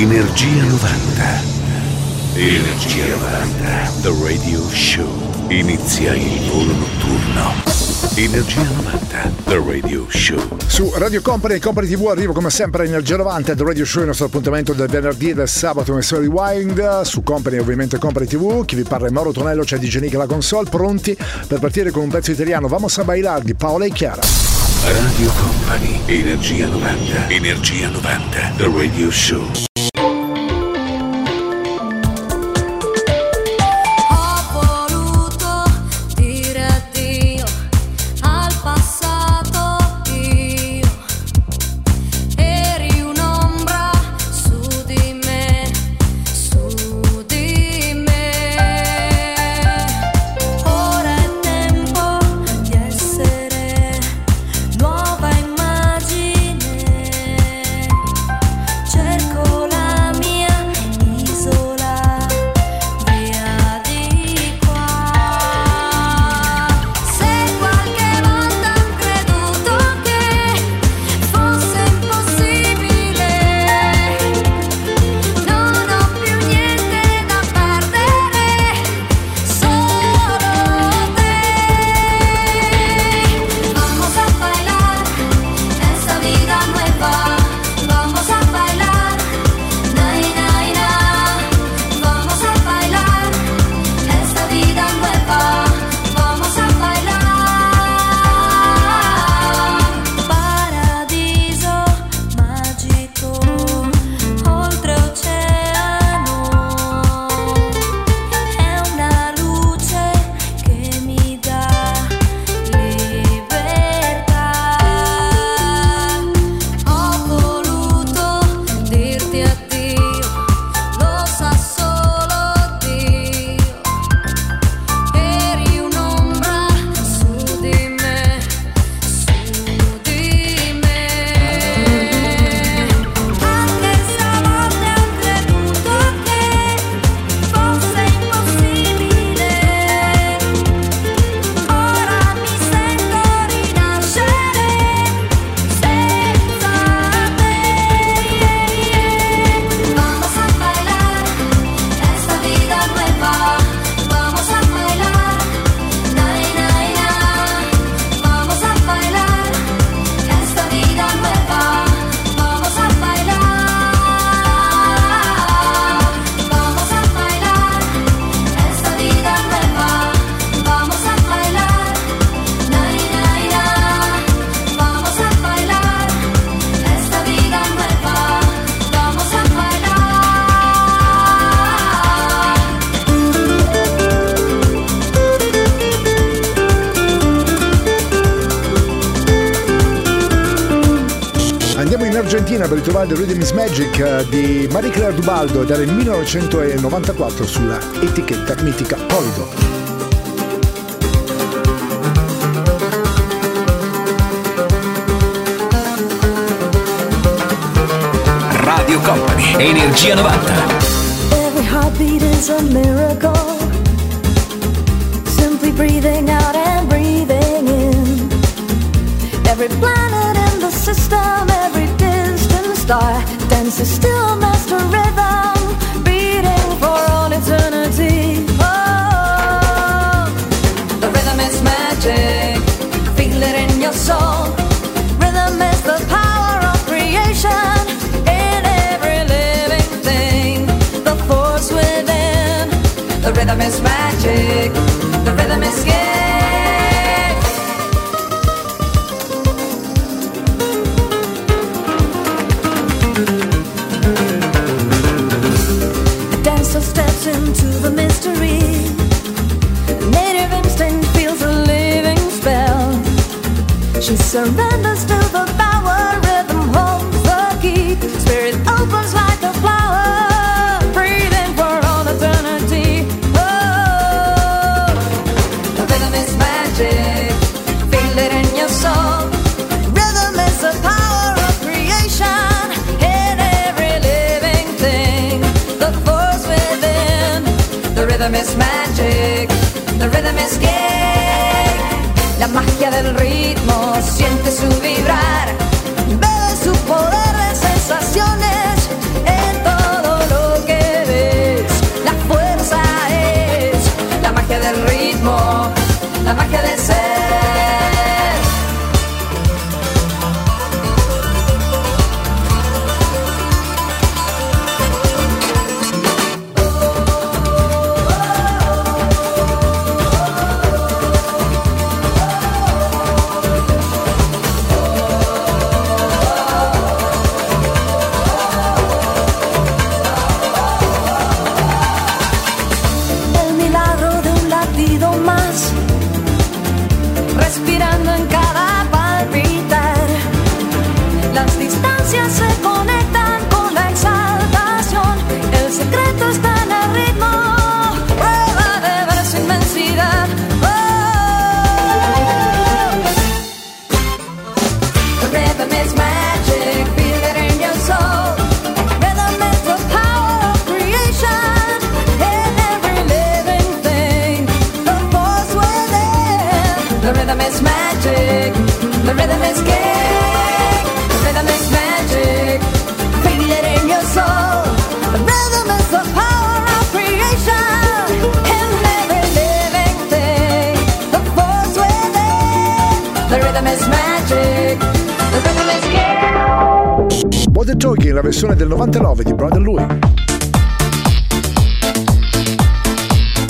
Energia 90. Energia 90. The Radio Show. Inizia il volo notturno. Energia 90. The Radio Show. Su Radio Company e Company TV arrivo come sempre Energia 90 The Radio Show, il nostro appuntamento del venerdì e del sabato in Rewind su Company ovviamente Company TV chi vi parla è Mauro Tonello c'è DJ Nick alla console pronti per partire con un pezzo italiano Vamos a bailar di Paola e Chiara Radio Company. Energia 90. Energia 90. The Radio Show. The Rhythm is Magic eh, di Marie-Claire Dubaldo ed era il 1994 sulla etichetta mitica Polido. Radio Company, Energia 90. Every heartbeat is a miracle. Simply breathing out star dances still master rhythm beating for all eternity. Oh. The rhythm is magic feel it in your soul. Rhythm is the power of creation in every living thing. The force within the rhythm is magic surrenders to the power rhythm holds the key. Spirit opens like a flower breathing for all eternity. Oh the rhythm is magic. Feel it in your soul. Rhythm is the power of creation in every living thing. The force within. The rhythm is magic. The rhythm is la magia del ritmo, siente su vibrar, bebe su poder de sensaciones en todo lo que ves. La fuerza es la magia del ritmo, la magia del The rhythm is magic. The rhythm is game. Water Talking, la versione del 99 di Brother Louie.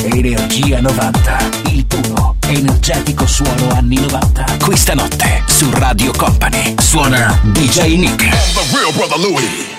Energia 90, il puro, energetico suono anni 90. Questa notte su Radio Company suona DJ Nick. And the real Brother Louie.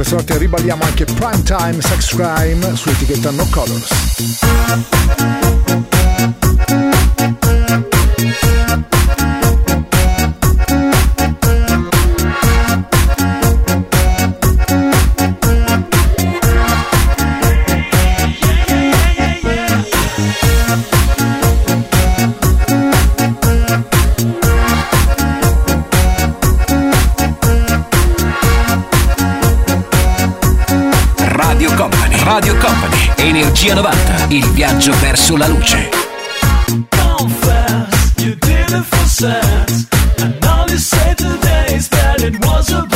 Questa notte riballiamo anche Prime Time Sex Crime su etichetta No Colors. Energia 90, il viaggio verso la luce. Confess, you did it for sex, and all you said today is that it was a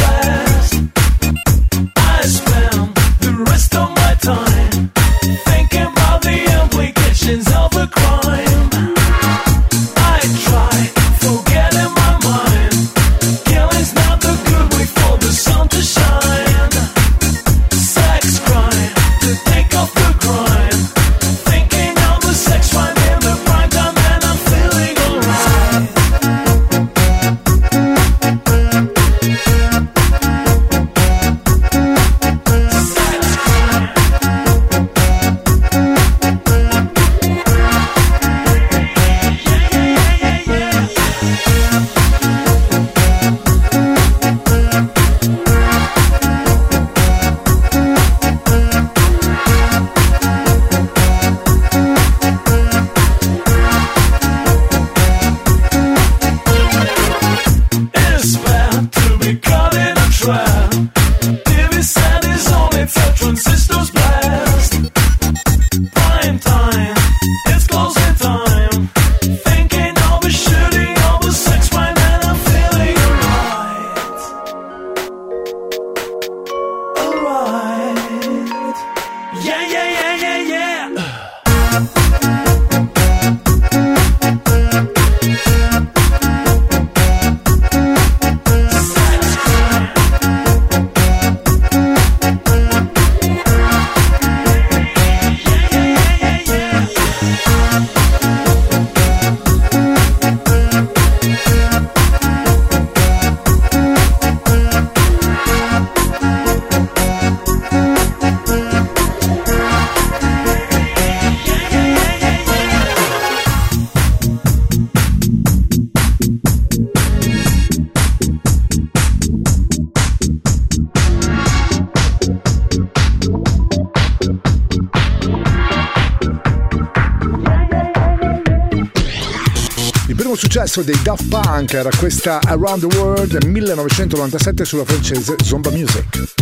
Bunker, questa Around the World 1997 sulla francese Zomba Music.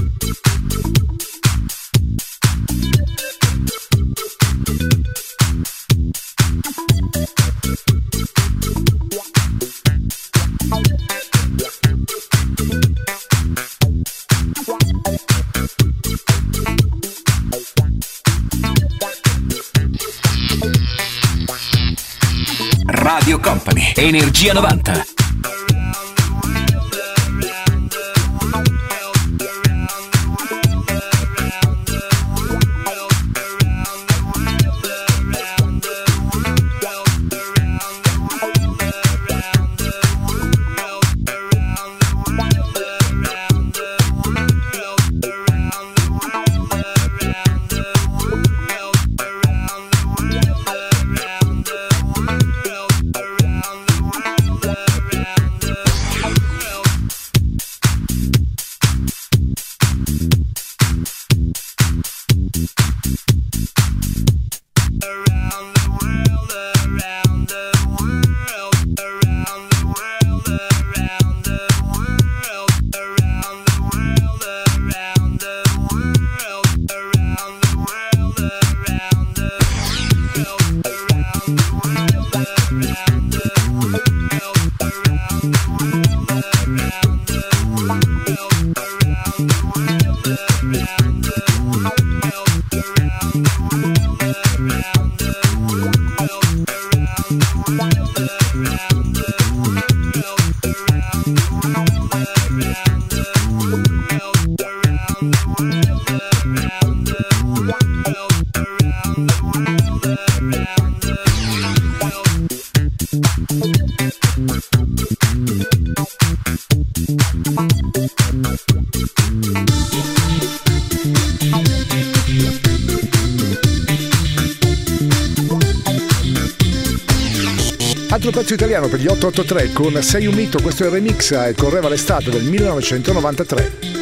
Energia 90. successo italiano per gli 883 con Sei un mito, questo è il remix e correva l'estate del 1993.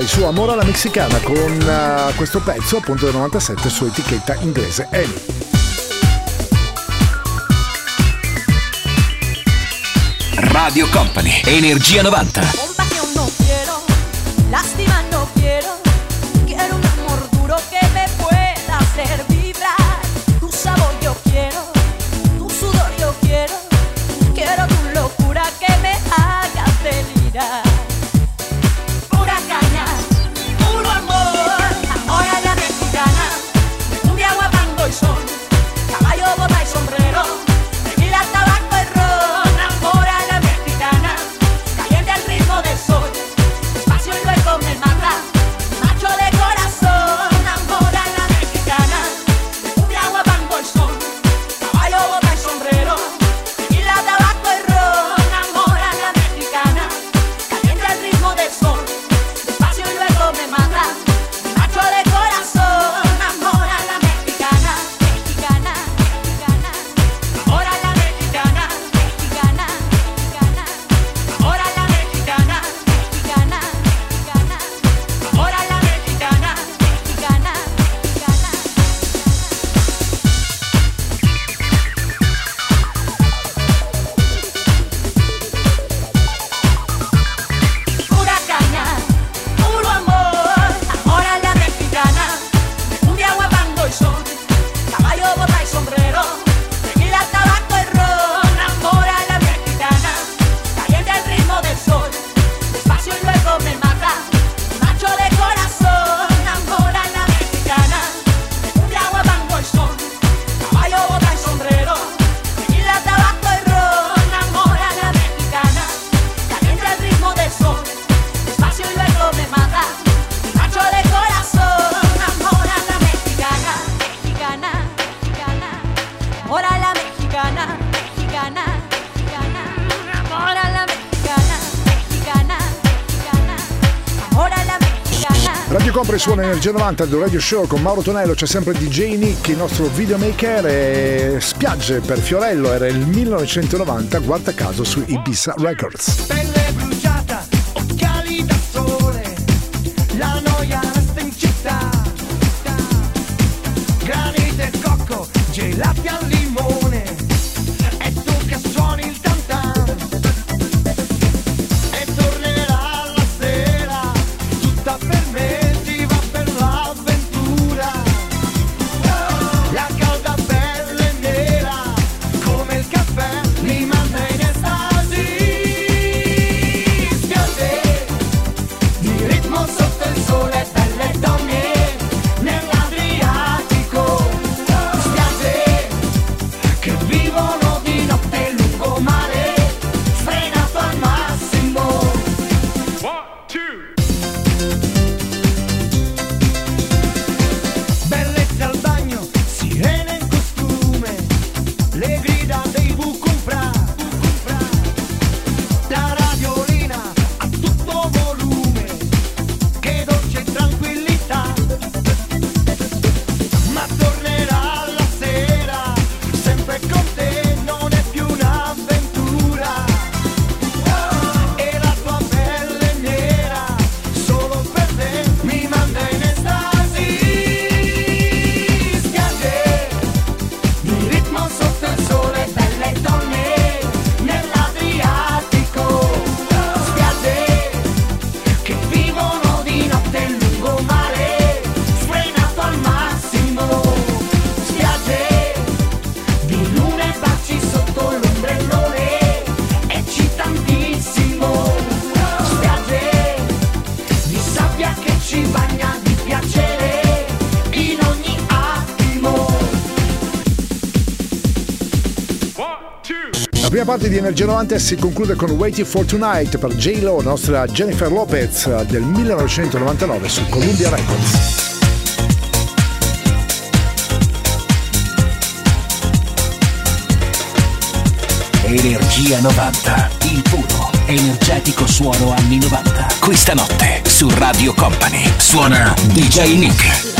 il suo amore alla messicana con uh, questo pezzo appunto del 97 su etichetta inglese Amy. Radio Company, Energia 90. con Energia 90 del Radio Show con Mauro Tonello, c'è sempre DJ Nick, il nostro videomaker e Spiagge per Fiorello, era il 1990, guarda caso su Ibiza Records. parte di Energia 90 si conclude con Waiting for Tonight per J-Lo, nostra Jennifer Lopez del 1999 su Columbia Records. Energia 90, il puro, energetico suono anni 90. Questa notte su Radio Company suona DJ Nick.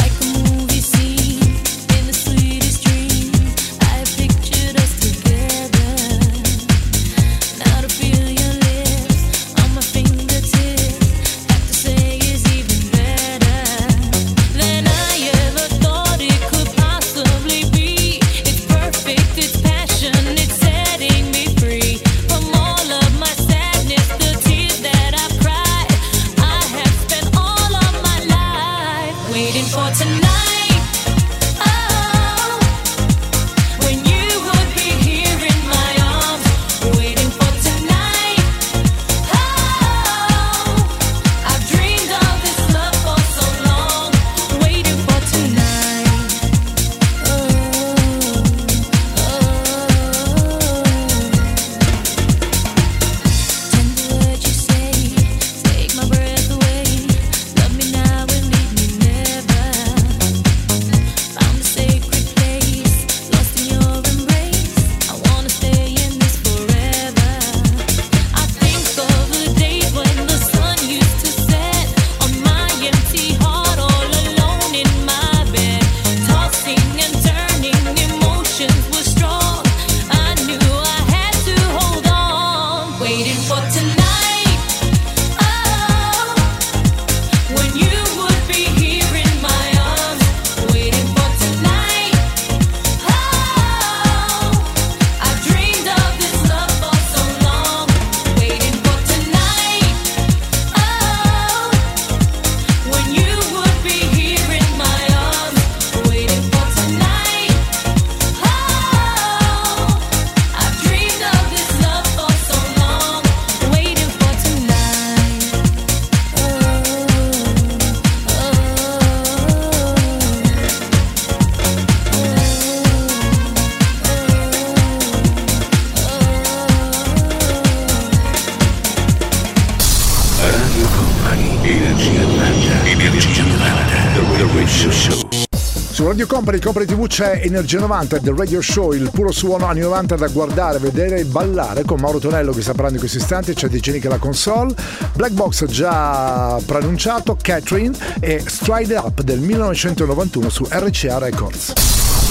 c'è Energia 90 The Radio Show, il puro suono anni 90 da guardare, vedere e ballare con Mauro Tonello che sta parlando in questo istante, c'è DJ Nick alla console, Black Box già pronunciato, Catherine e Stride Up del 1991 su RCA Records.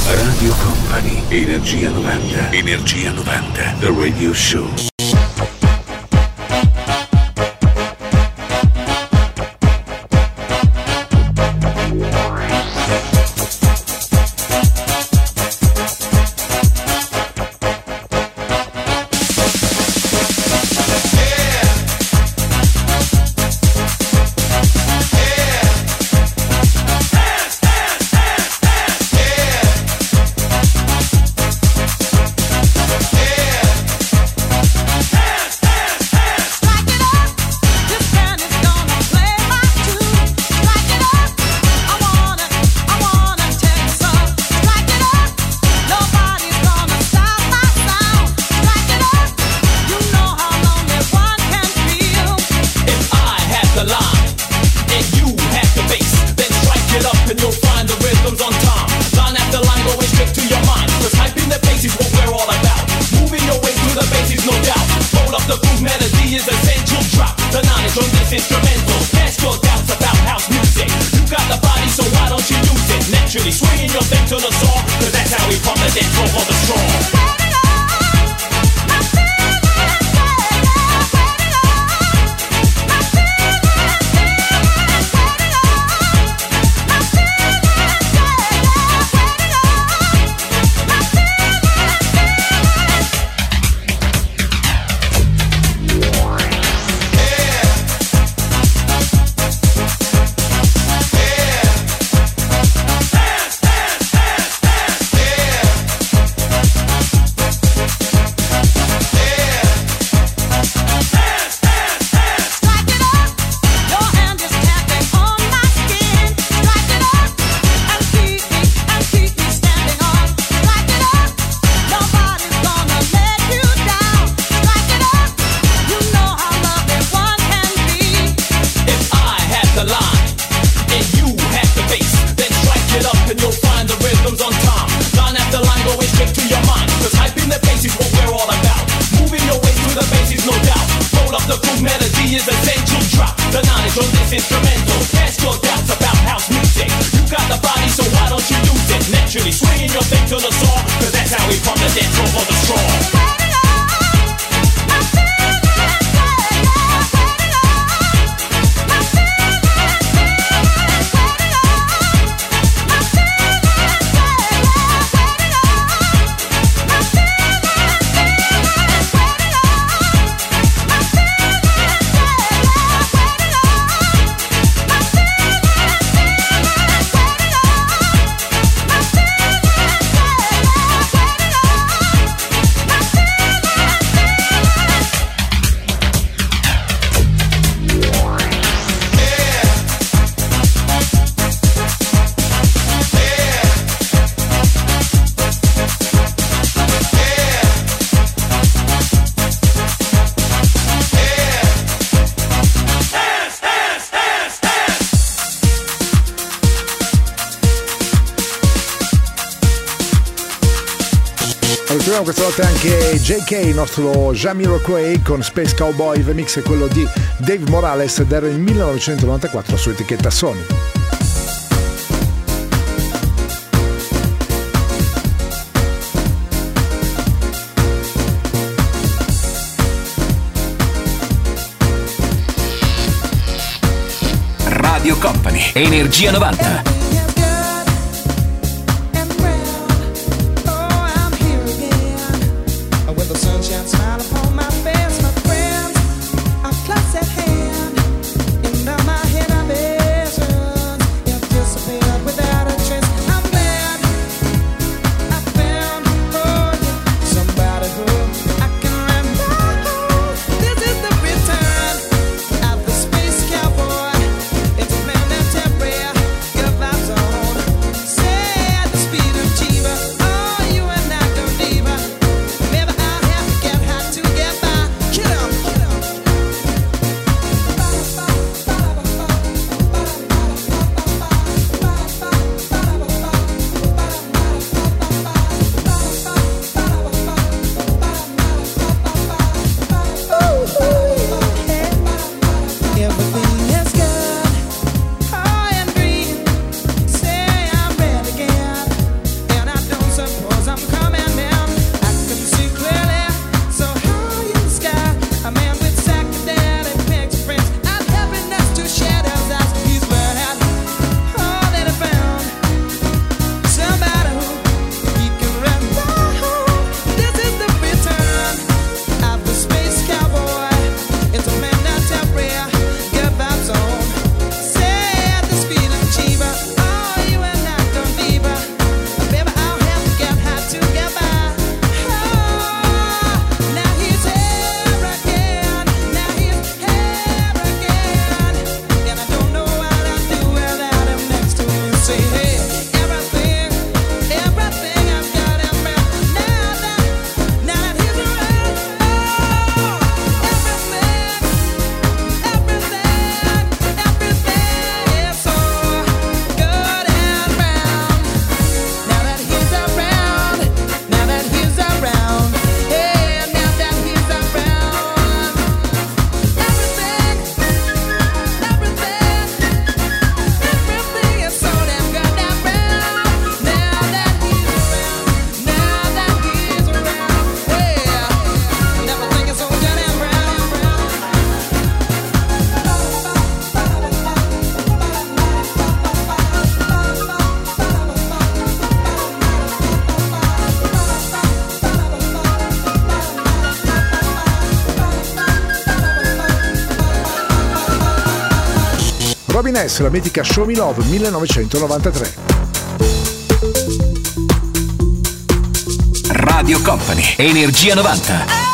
Radio Company, Energia 90, Energia 90, The Radio Show. JK, il nostro Jamiro Quay con Space Cowboy, il Mix è quello di Dave Morales del 1994 su etichetta Sony. Radio Company, Energia 90. Robin S, la mitica Show Me Love 1993. Radio Company, Energia 90.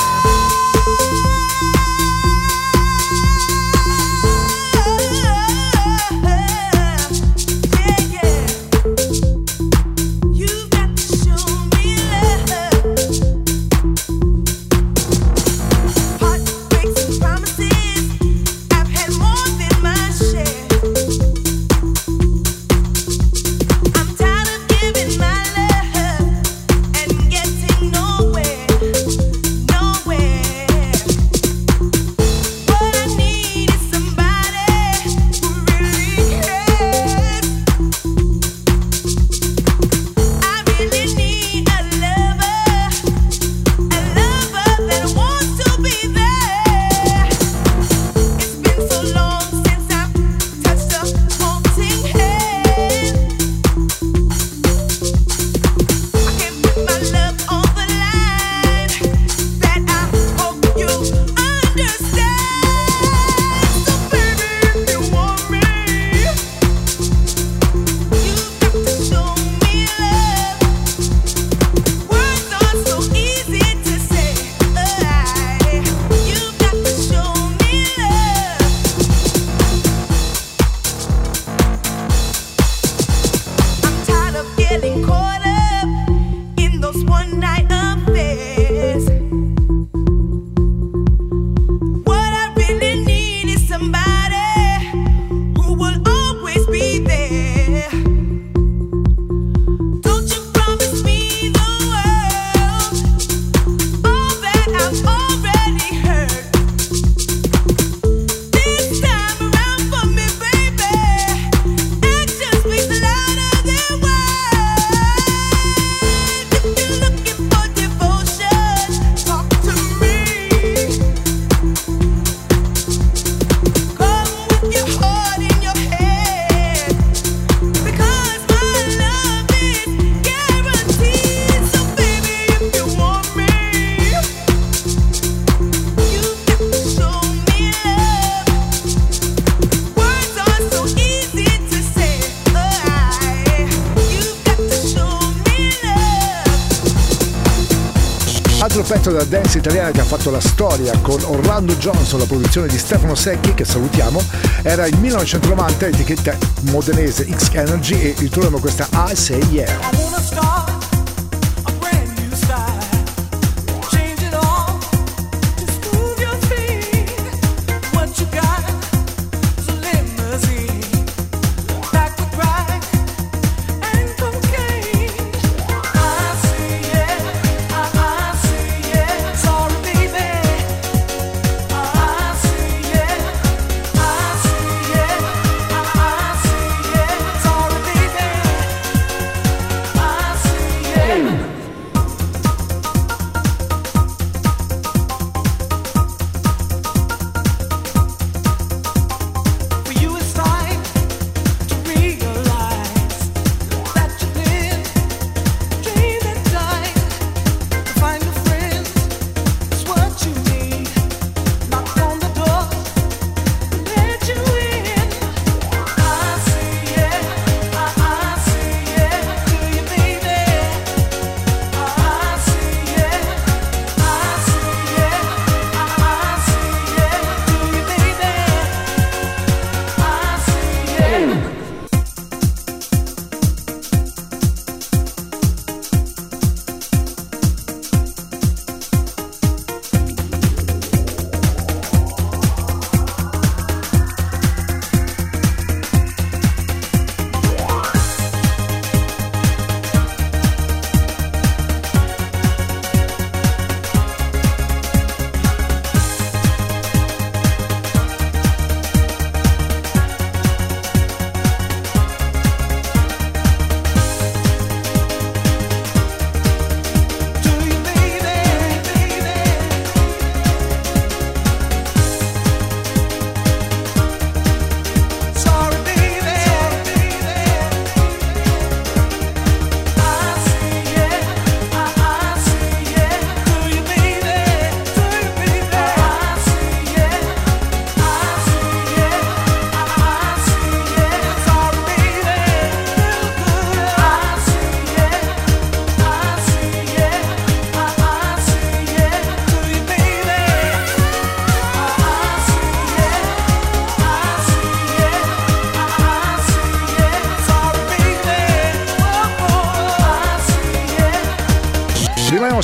italiana che ha fatto la storia con Orlando Johnson, la produzione di Stefano Secchi, che salutiamo, era il 1990, etichetta modenese X Energy e ritroviamo questa I Say Yeah.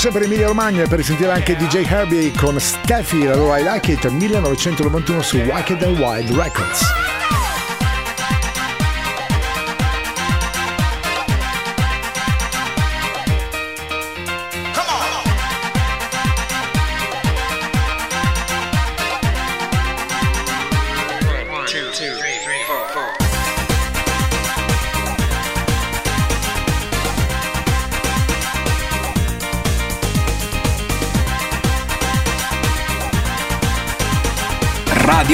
Sempre Emilia Romagna per risentire anche DJ Herbie con Steffi, la loro I Like It 1991 su Wicked and Wild Records.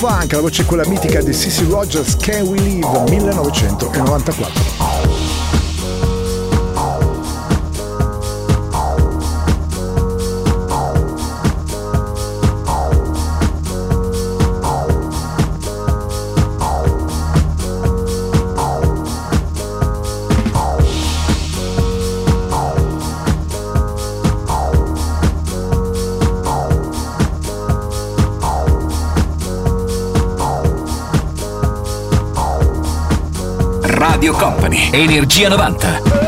Funk, la voce quella mitica di Sissy Rogers, Can We Live 1994. Energia 90.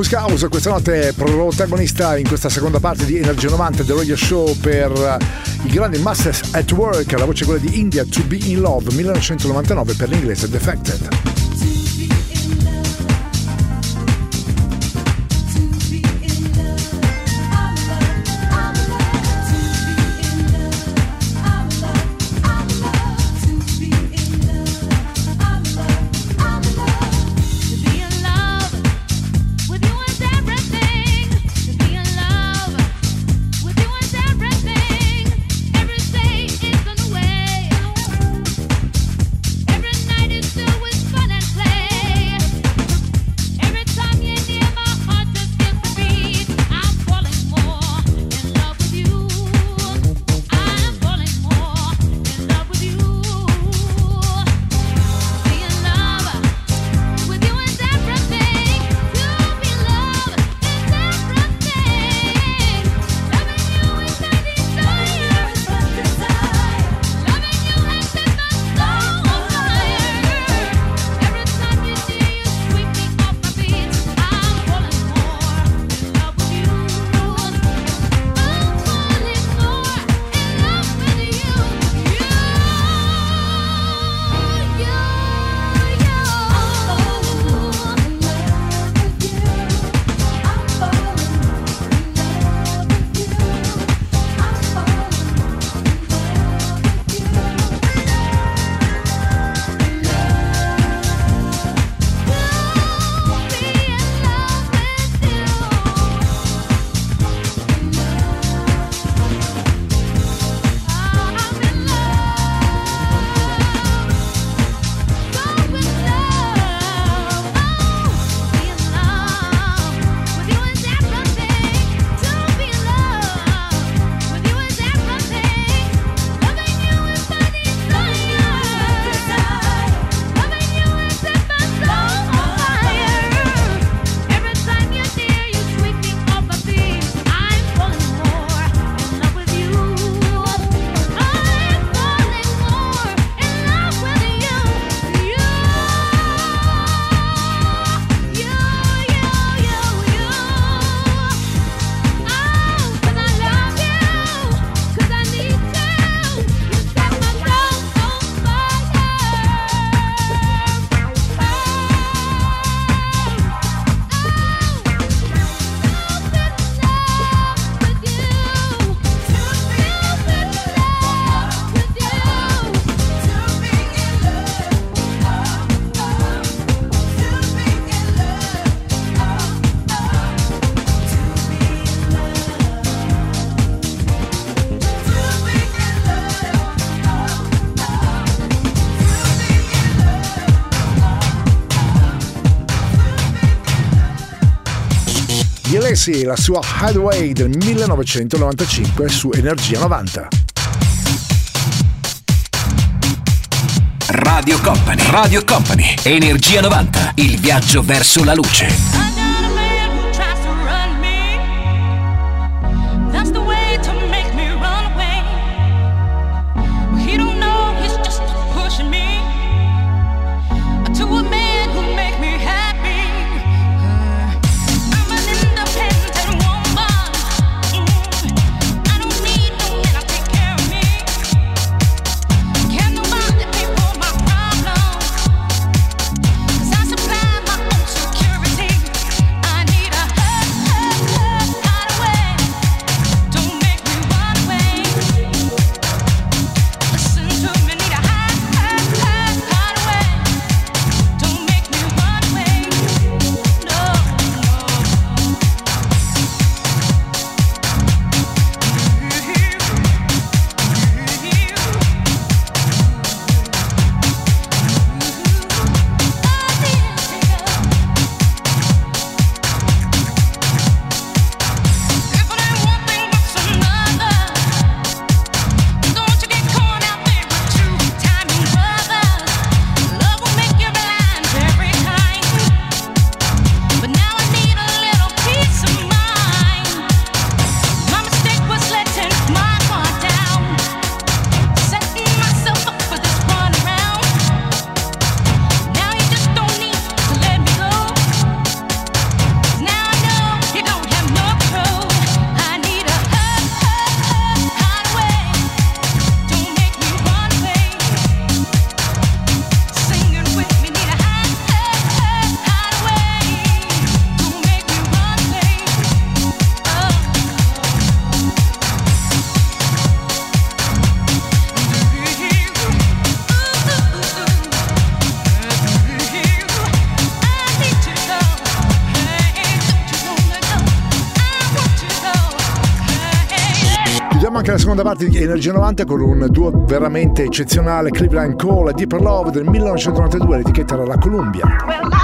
Musica house questa notte protagonista in questa seconda parte di Energia 90 del Radio Show per eh, i grandi Masters at Work, la voce quella di India To Be In Love 1999 per l'inglese Defected. Alessi, la sua Hideaway del 1995 su Energia 90. Radio Company, Radio Company, Energia 90, il viaggio verso la luce. Seconda parte di Energia 90 con un duo veramente eccezionale, Cleveland Cole e Deeper Love del 1992, l'etichetta era la Columbia.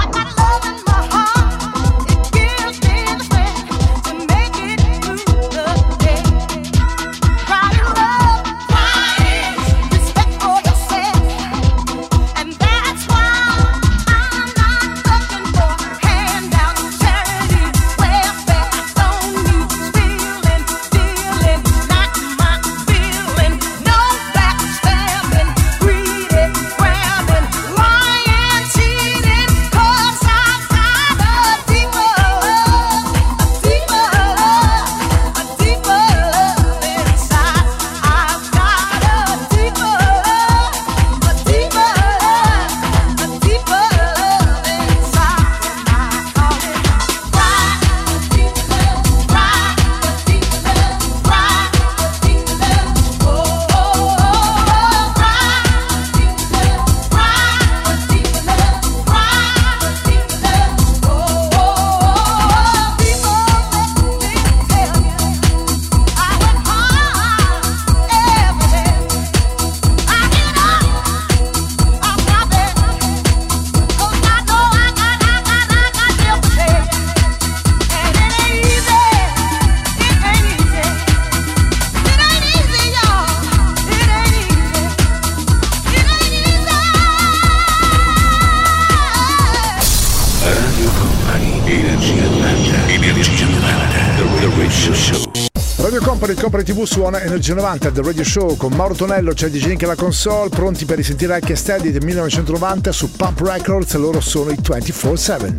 TV suona Energia 90 del Radio Show con Mauro Tonello, c'è DJ Nick alla console, pronti per risentire anche Steady del 1990 su Pump Records, loro sono i 24-7.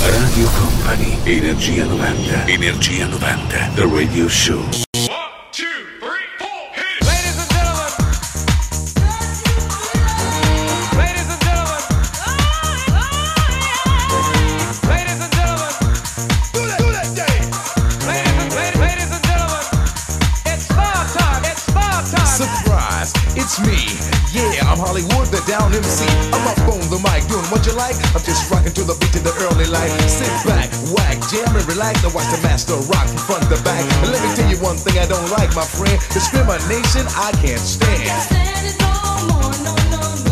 Radio Company, Energia 90, Energia 90, The Radio Show. I'm Hollywood, the down MC. I'm up on the mic, doing what you like. I'm just rocking to the beat of the early light. Sit back, whack, jam and relax. And watch the master rock from front to back. And let me tell you one thing I don't like, my friend. Discrimination, I can't stand. Can't stand it no more, no, no, no.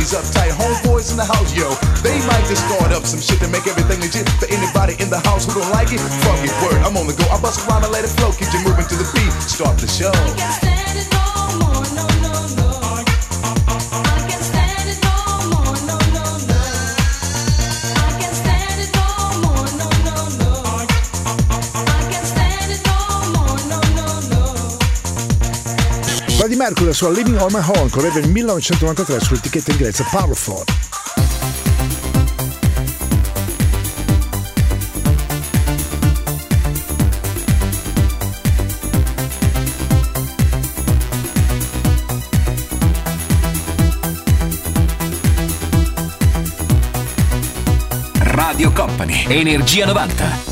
Ladies uptight. Homeboys in the house, yo. They might just start up some shit to make everything legit. For anybody in the house who don't like it, fuck it, word. I'm on the go. I bust around and let it flow. Keep you moving to the beat. Start the show. Mercury sua Living on My Own correva nel 1993 sull'etichetta inglese Powerful. Radio Company, Energia 90.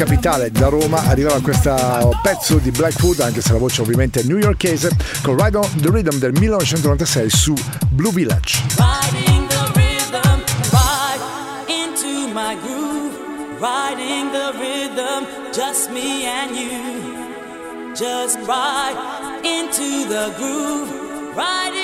capitale da Roma arrivava questo pezzo di Blackwood, anche se la voce ovviamente è newyorkese, con Ride on the Rhythm del 1996 su Blue Village. Riding the rhythm, ride into my groove, riding the rhythm, just me and you. Just ride into the groove, riding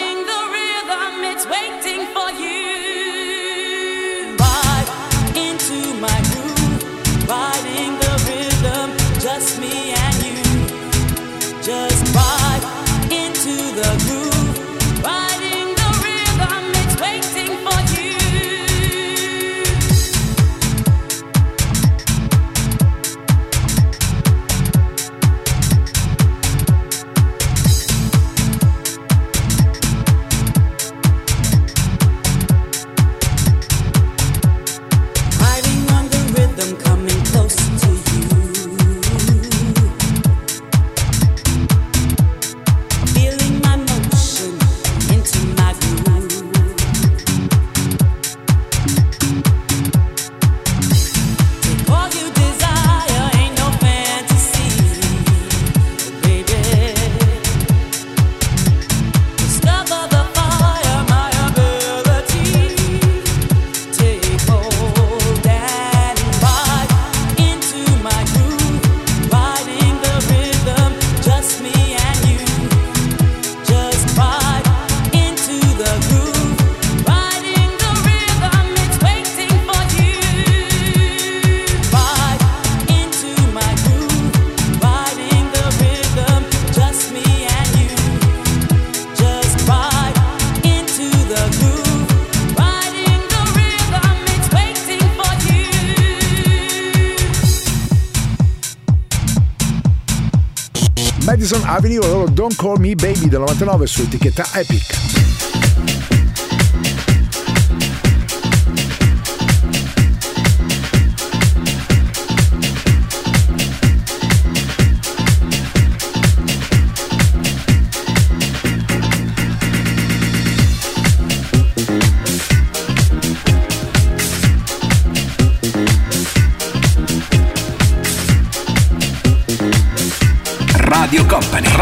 finivano loro Don't Call Me Baby del 99 su etichetta Epic.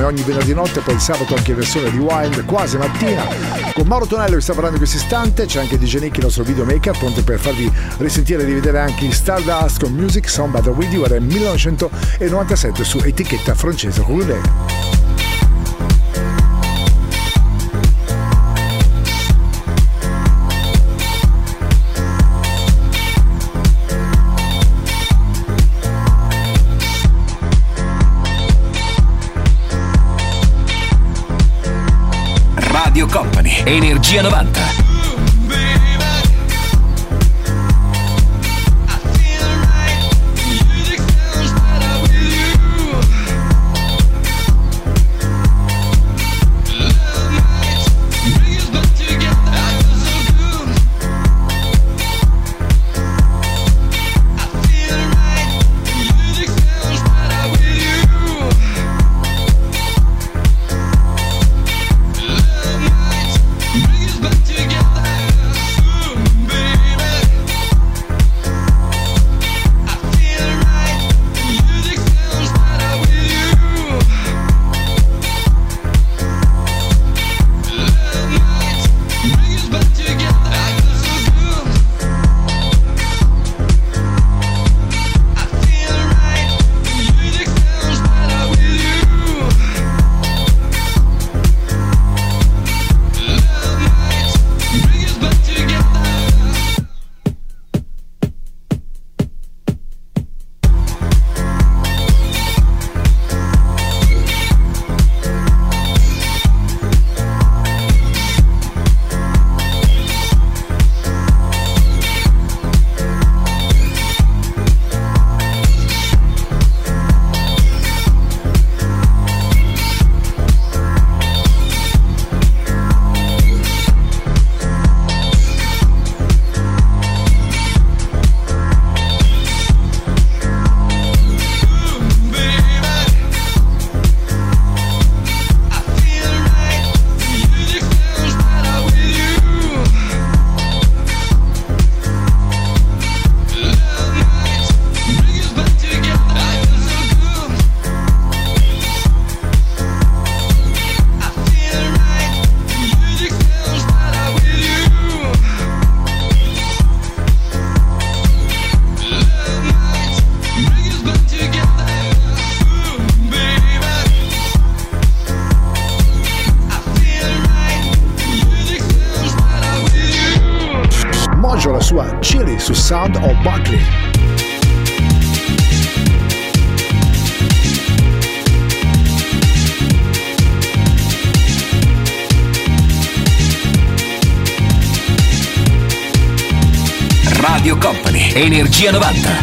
come ogni venerdì notte, poi il sabato anche versione di Wild, quasi mattina. Con Mauro Tonello che sta parlando in questo istante, c'è anche DJ Nick, il nostro videomaker, pronto per farvi risentire e rivedere anche il Stardust con Music Sound Battle With You, era 1997 su etichetta francese Roulet. Energia 90. Energia 90.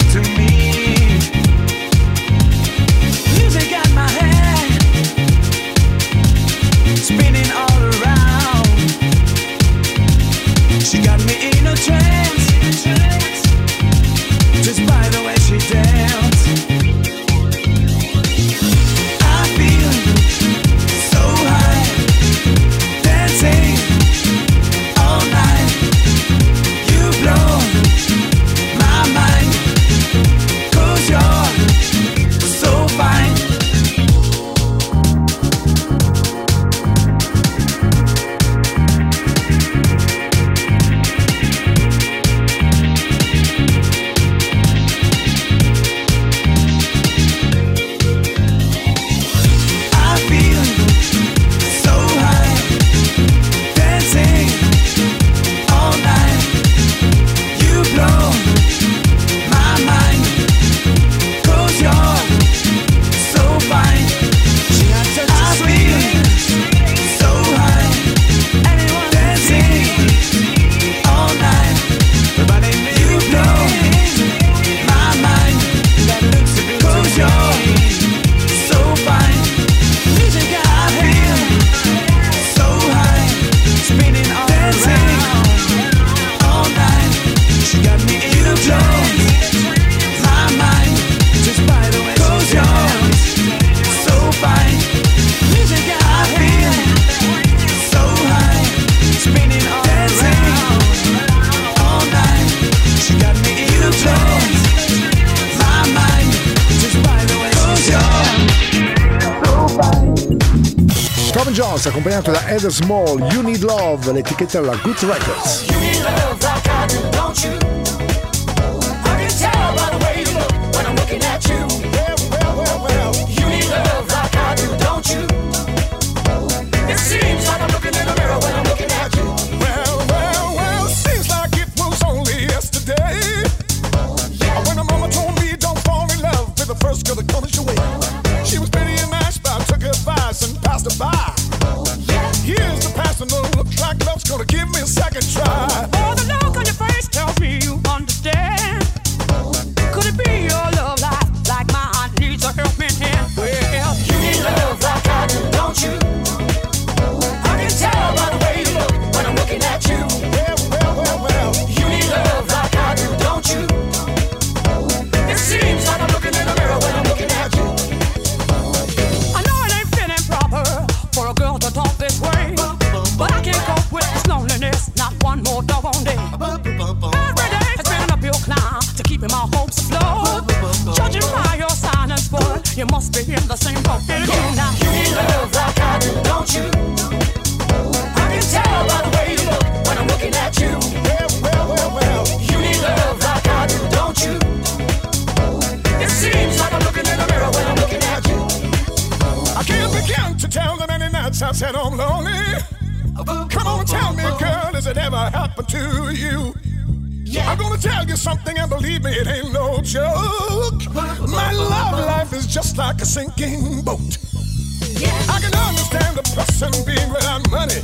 to me. accompagnato da Heather Small, You Need Love, l'etichetta della Good Records. said I'm lonely. Come on, tell me, girl, has it ever happened to you? Yeah. I'm gonna tell you something, and believe me, it ain't no joke. My love life is just like a sinking boat. Yeah. I can understand a person being without money,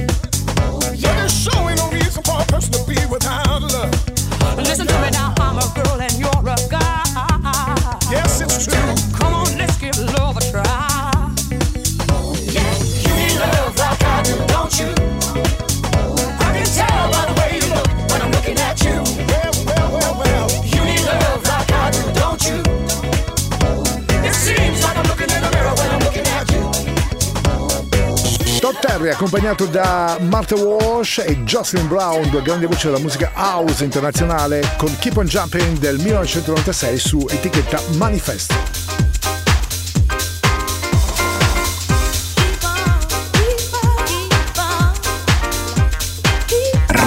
oh, yeah. but there's surely no reason for a person to be without love. Listen to me now, I'm a girl and you're a guy. Yes, it's true. Come on, let's give love a try. accompagnato da Martha Walsh e Jocelyn Brown, due grandi voci della musica house internazionale, con Keep on Jumping del 1996 su etichetta Manifesto.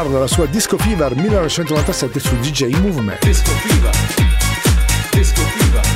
Carlo dalla sua Disco Fever 1997 su DJ Movement. Disco Fever. Disco Fever.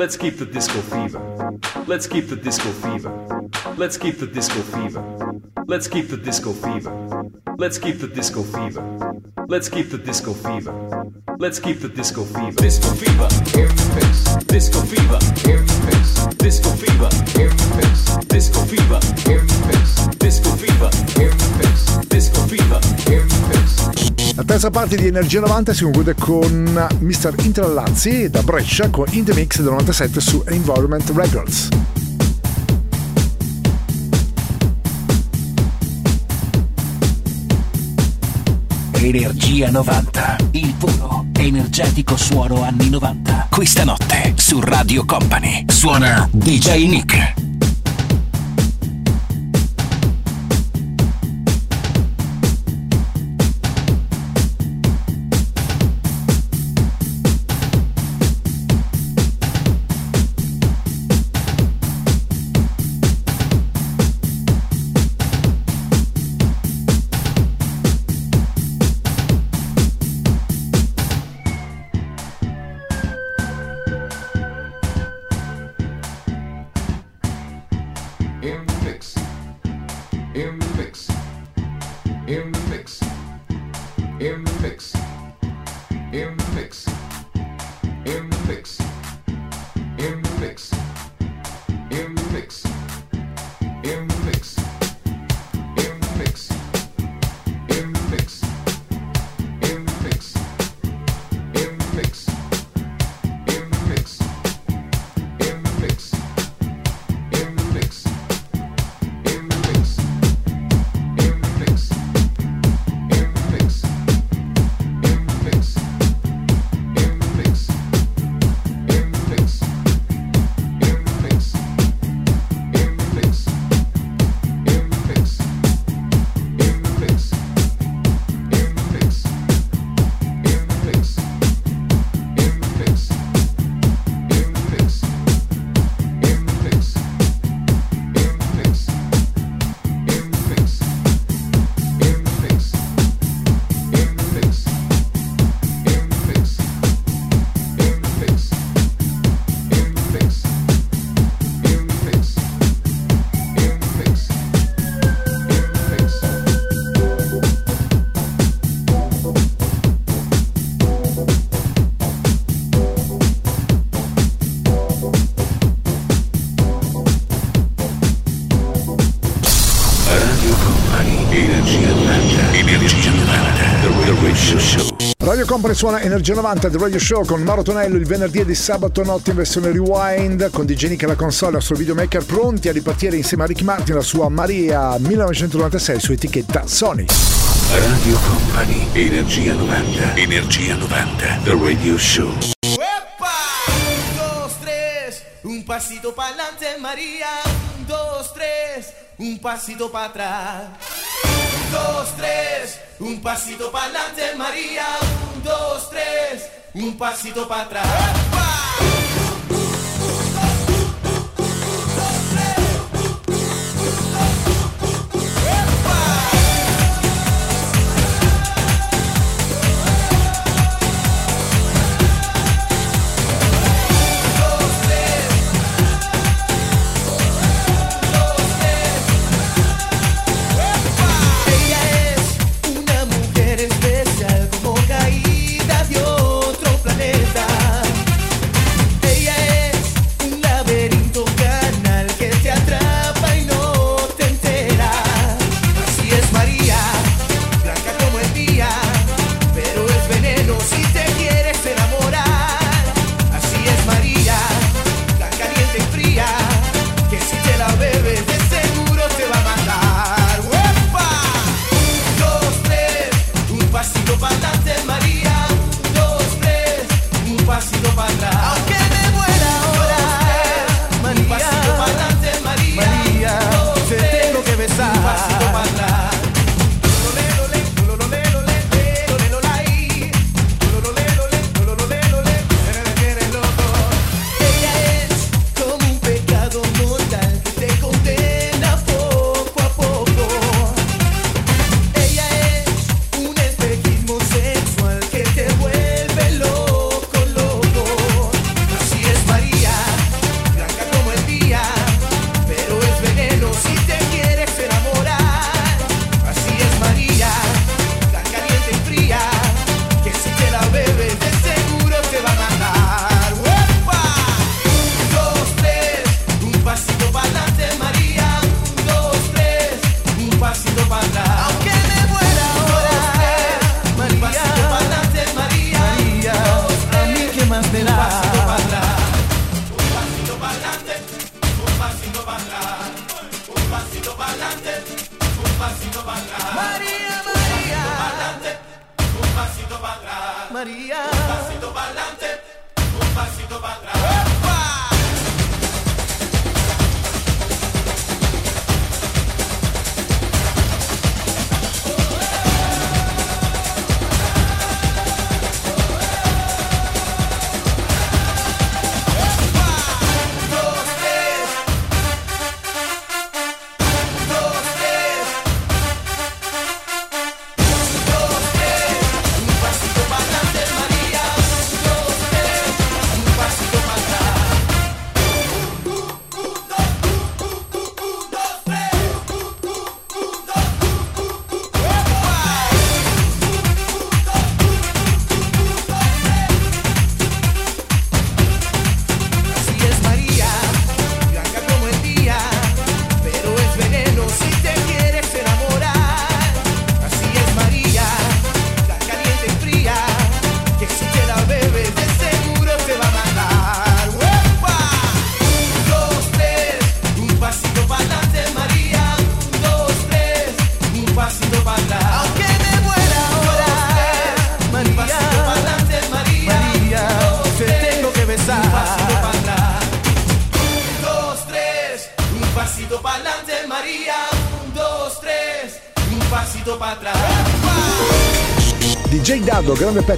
Let's keep the disco fever. Let's keep the disco fever. Let's keep the disco fever. Let's keep the disco fever. Let's keep the disco fever. Let's keep the disco fever. Let's keep the disco fever. Disco fever, air face. Disco fever, air face. Disco fever, air face. Disco fever, air face. Disco fever, air face. Disco fever, air La terza parte di Energia 90 si conclude con Mr. Interlazzi da Brescia con In The Mix del 97 su Environment Records. Energia 90, il puro, energetico suono anni 90. Questa notte su Radio Company suona DJ Nick. Company suona Energia 90 The Radio Show con Mauro Tonello il venerdì e di sabato notte in versione rewind con DJ Nick alla console al suo videomaker pronti a ripartire insieme a Ricky Martin la sua Maria 1996 su etichetta Sony Radio Company Energia 90 Energia 90 The Radio Show Un pasito pa'lante Maria un, dos, tres, un passito patra. Un, dos, tres, un pasito pa'lante María. Dos, tres, un pasito para atrás.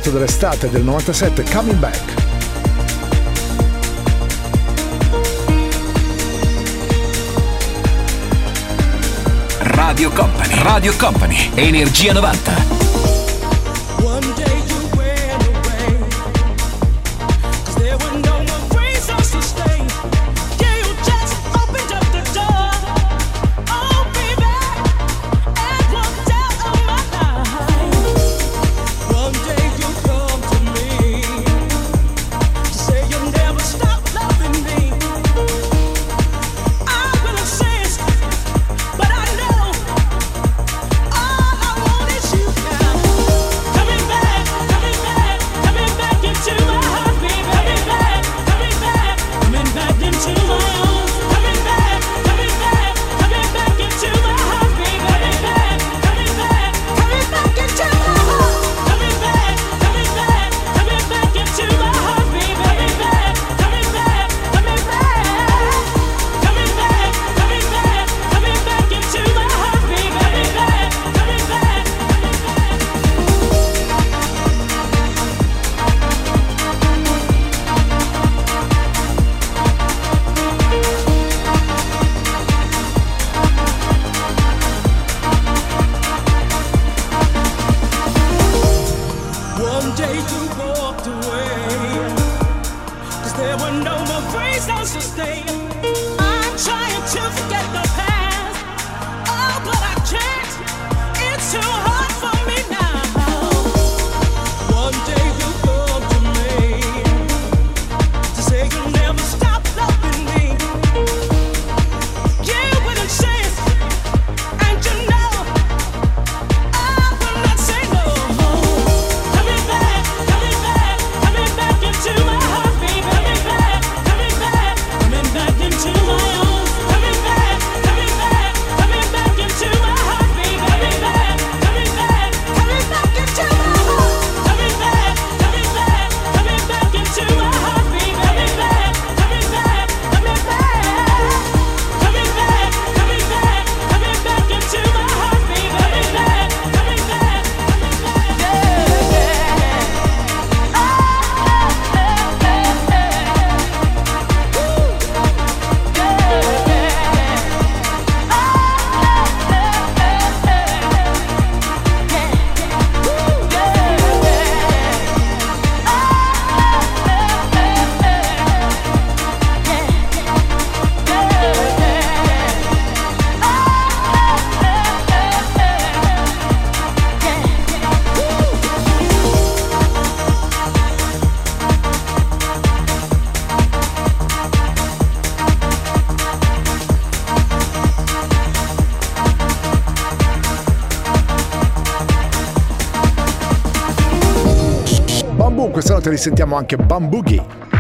pezzo dell'estate del 97, Coming Back. Radio Company, Radio Company, Energia 90. te li sentiamo anche Bamboogie.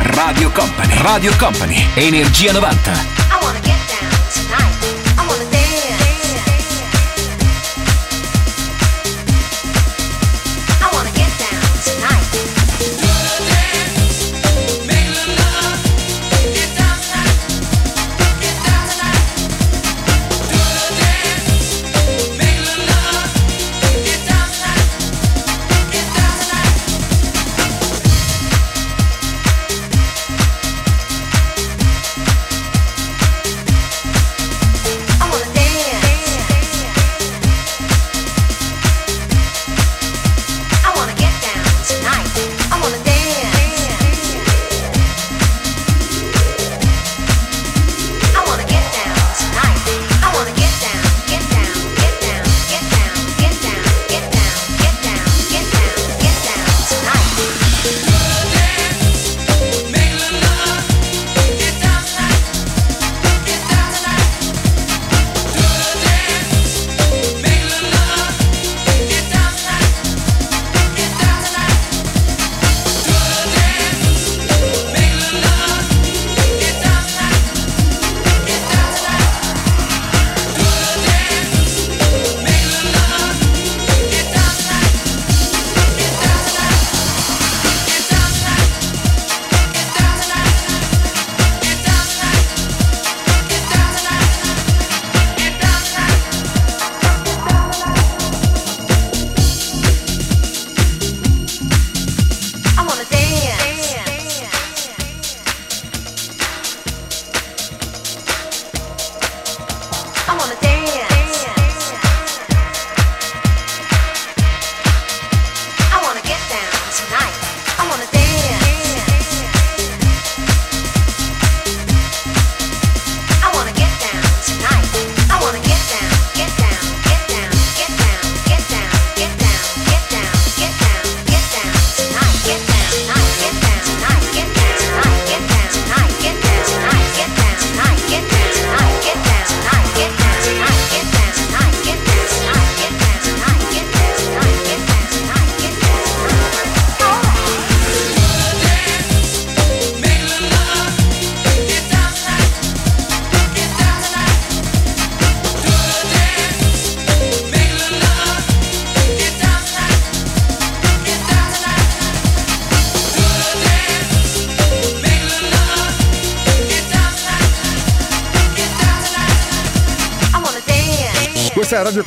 Radio Company, Radio Company, Energia 90.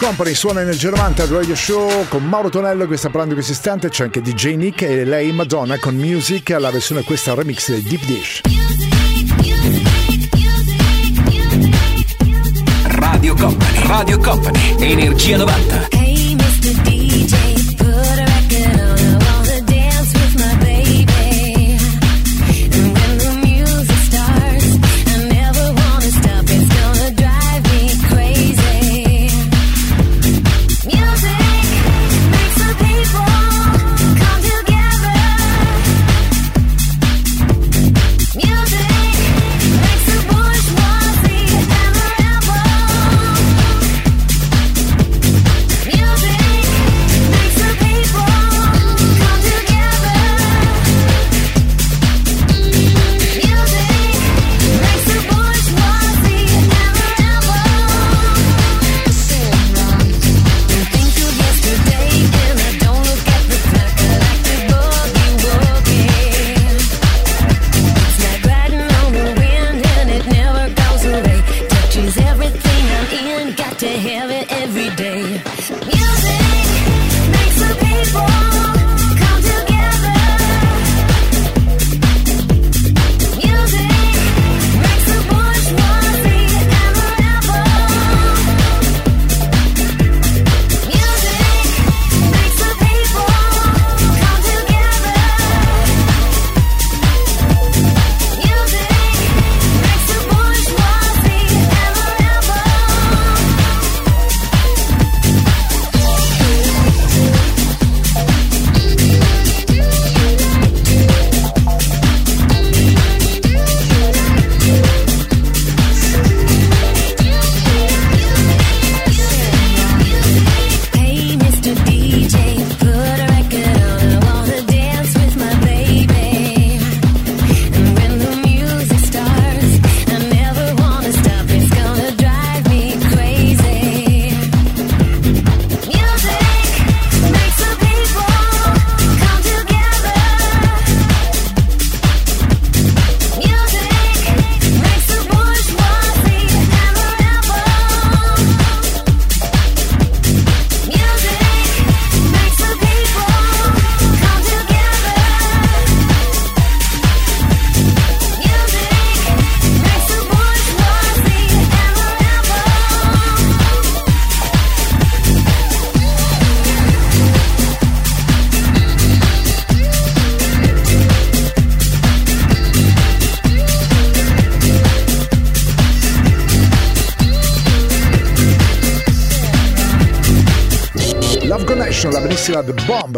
Company suona nel Germanta al Radio Show con Mauro Tonello che sta parlando in questo istante, c'è anche DJ Nick e lei Madonna con Music, alla versione questa remix del Deep Dish. Radio Company, Radio Company, Energia 90.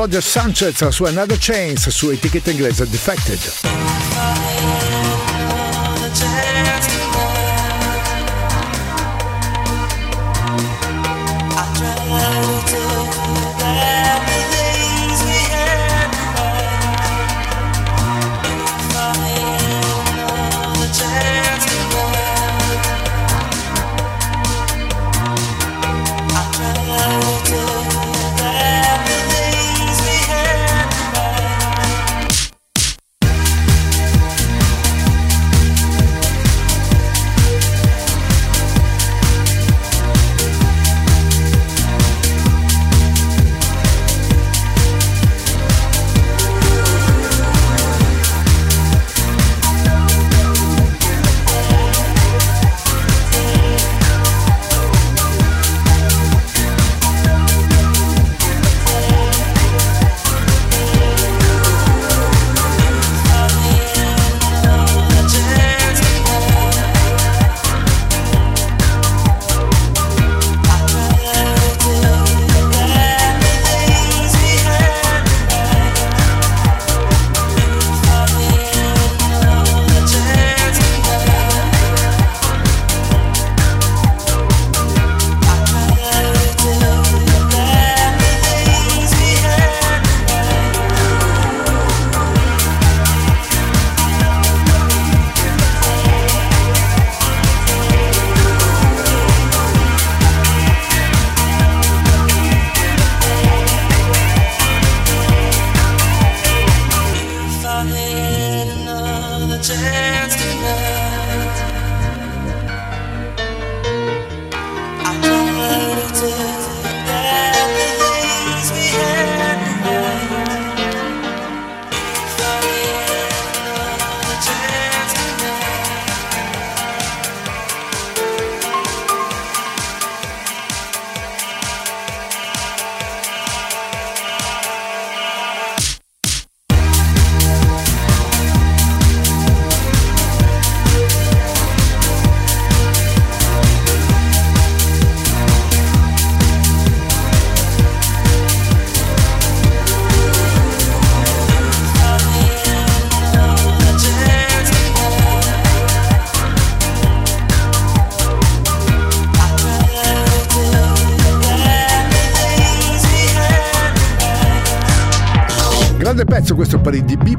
Roger Sanchez, la sua Another Chains su etichetta inglese Defected.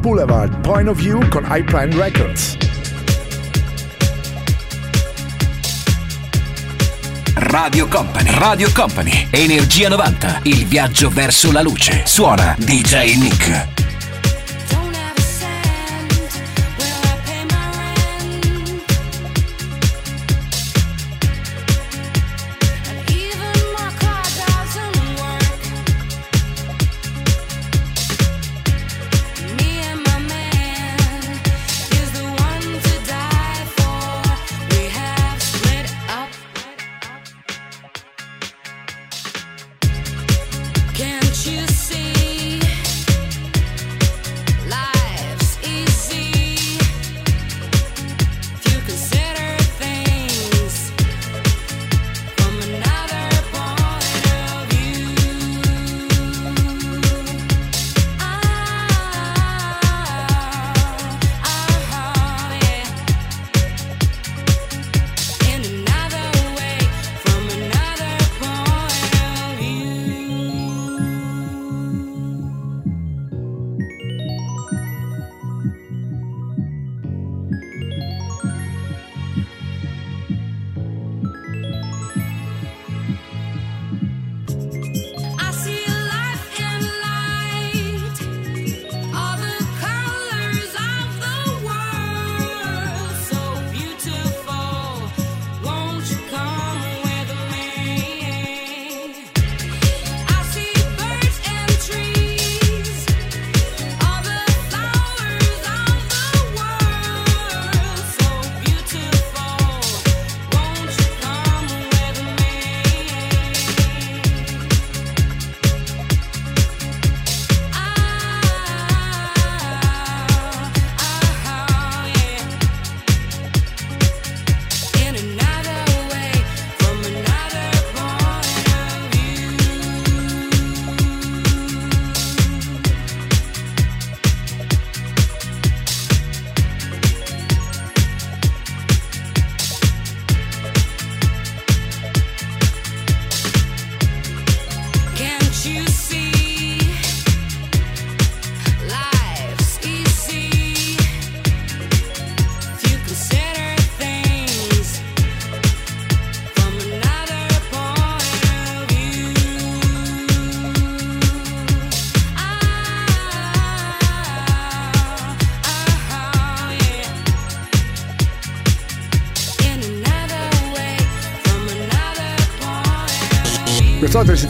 Boulevard, Point of View con iPrime Records. Radio Company, Radio Company, Energia 90, il viaggio verso la luce. Suona DJ Nick.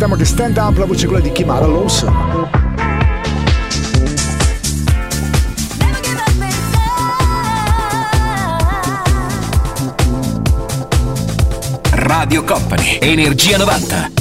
ascoltiamo che Stand Up, la voce quella di Kimara Lawson. Radio Company, Energia 90.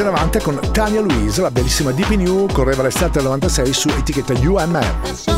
invece in con Tania Louise, la bellissima DP New, correva l'estate del 96 su etichetta UMM.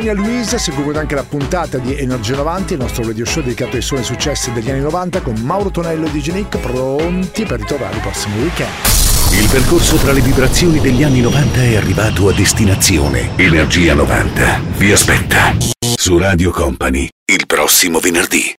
Tania Luisa, si anche la puntata di Energia 90, il nostro radio show dedicato ai suoni successi degli anni 90 con Mauro Tonello e DJ Nick pronti per ritornare il prossimo weekend. Il percorso tra le vibrazioni degli anni 90 è arrivato a destinazione. Energia 90 vi aspetta su Radio Company il prossimo venerdì.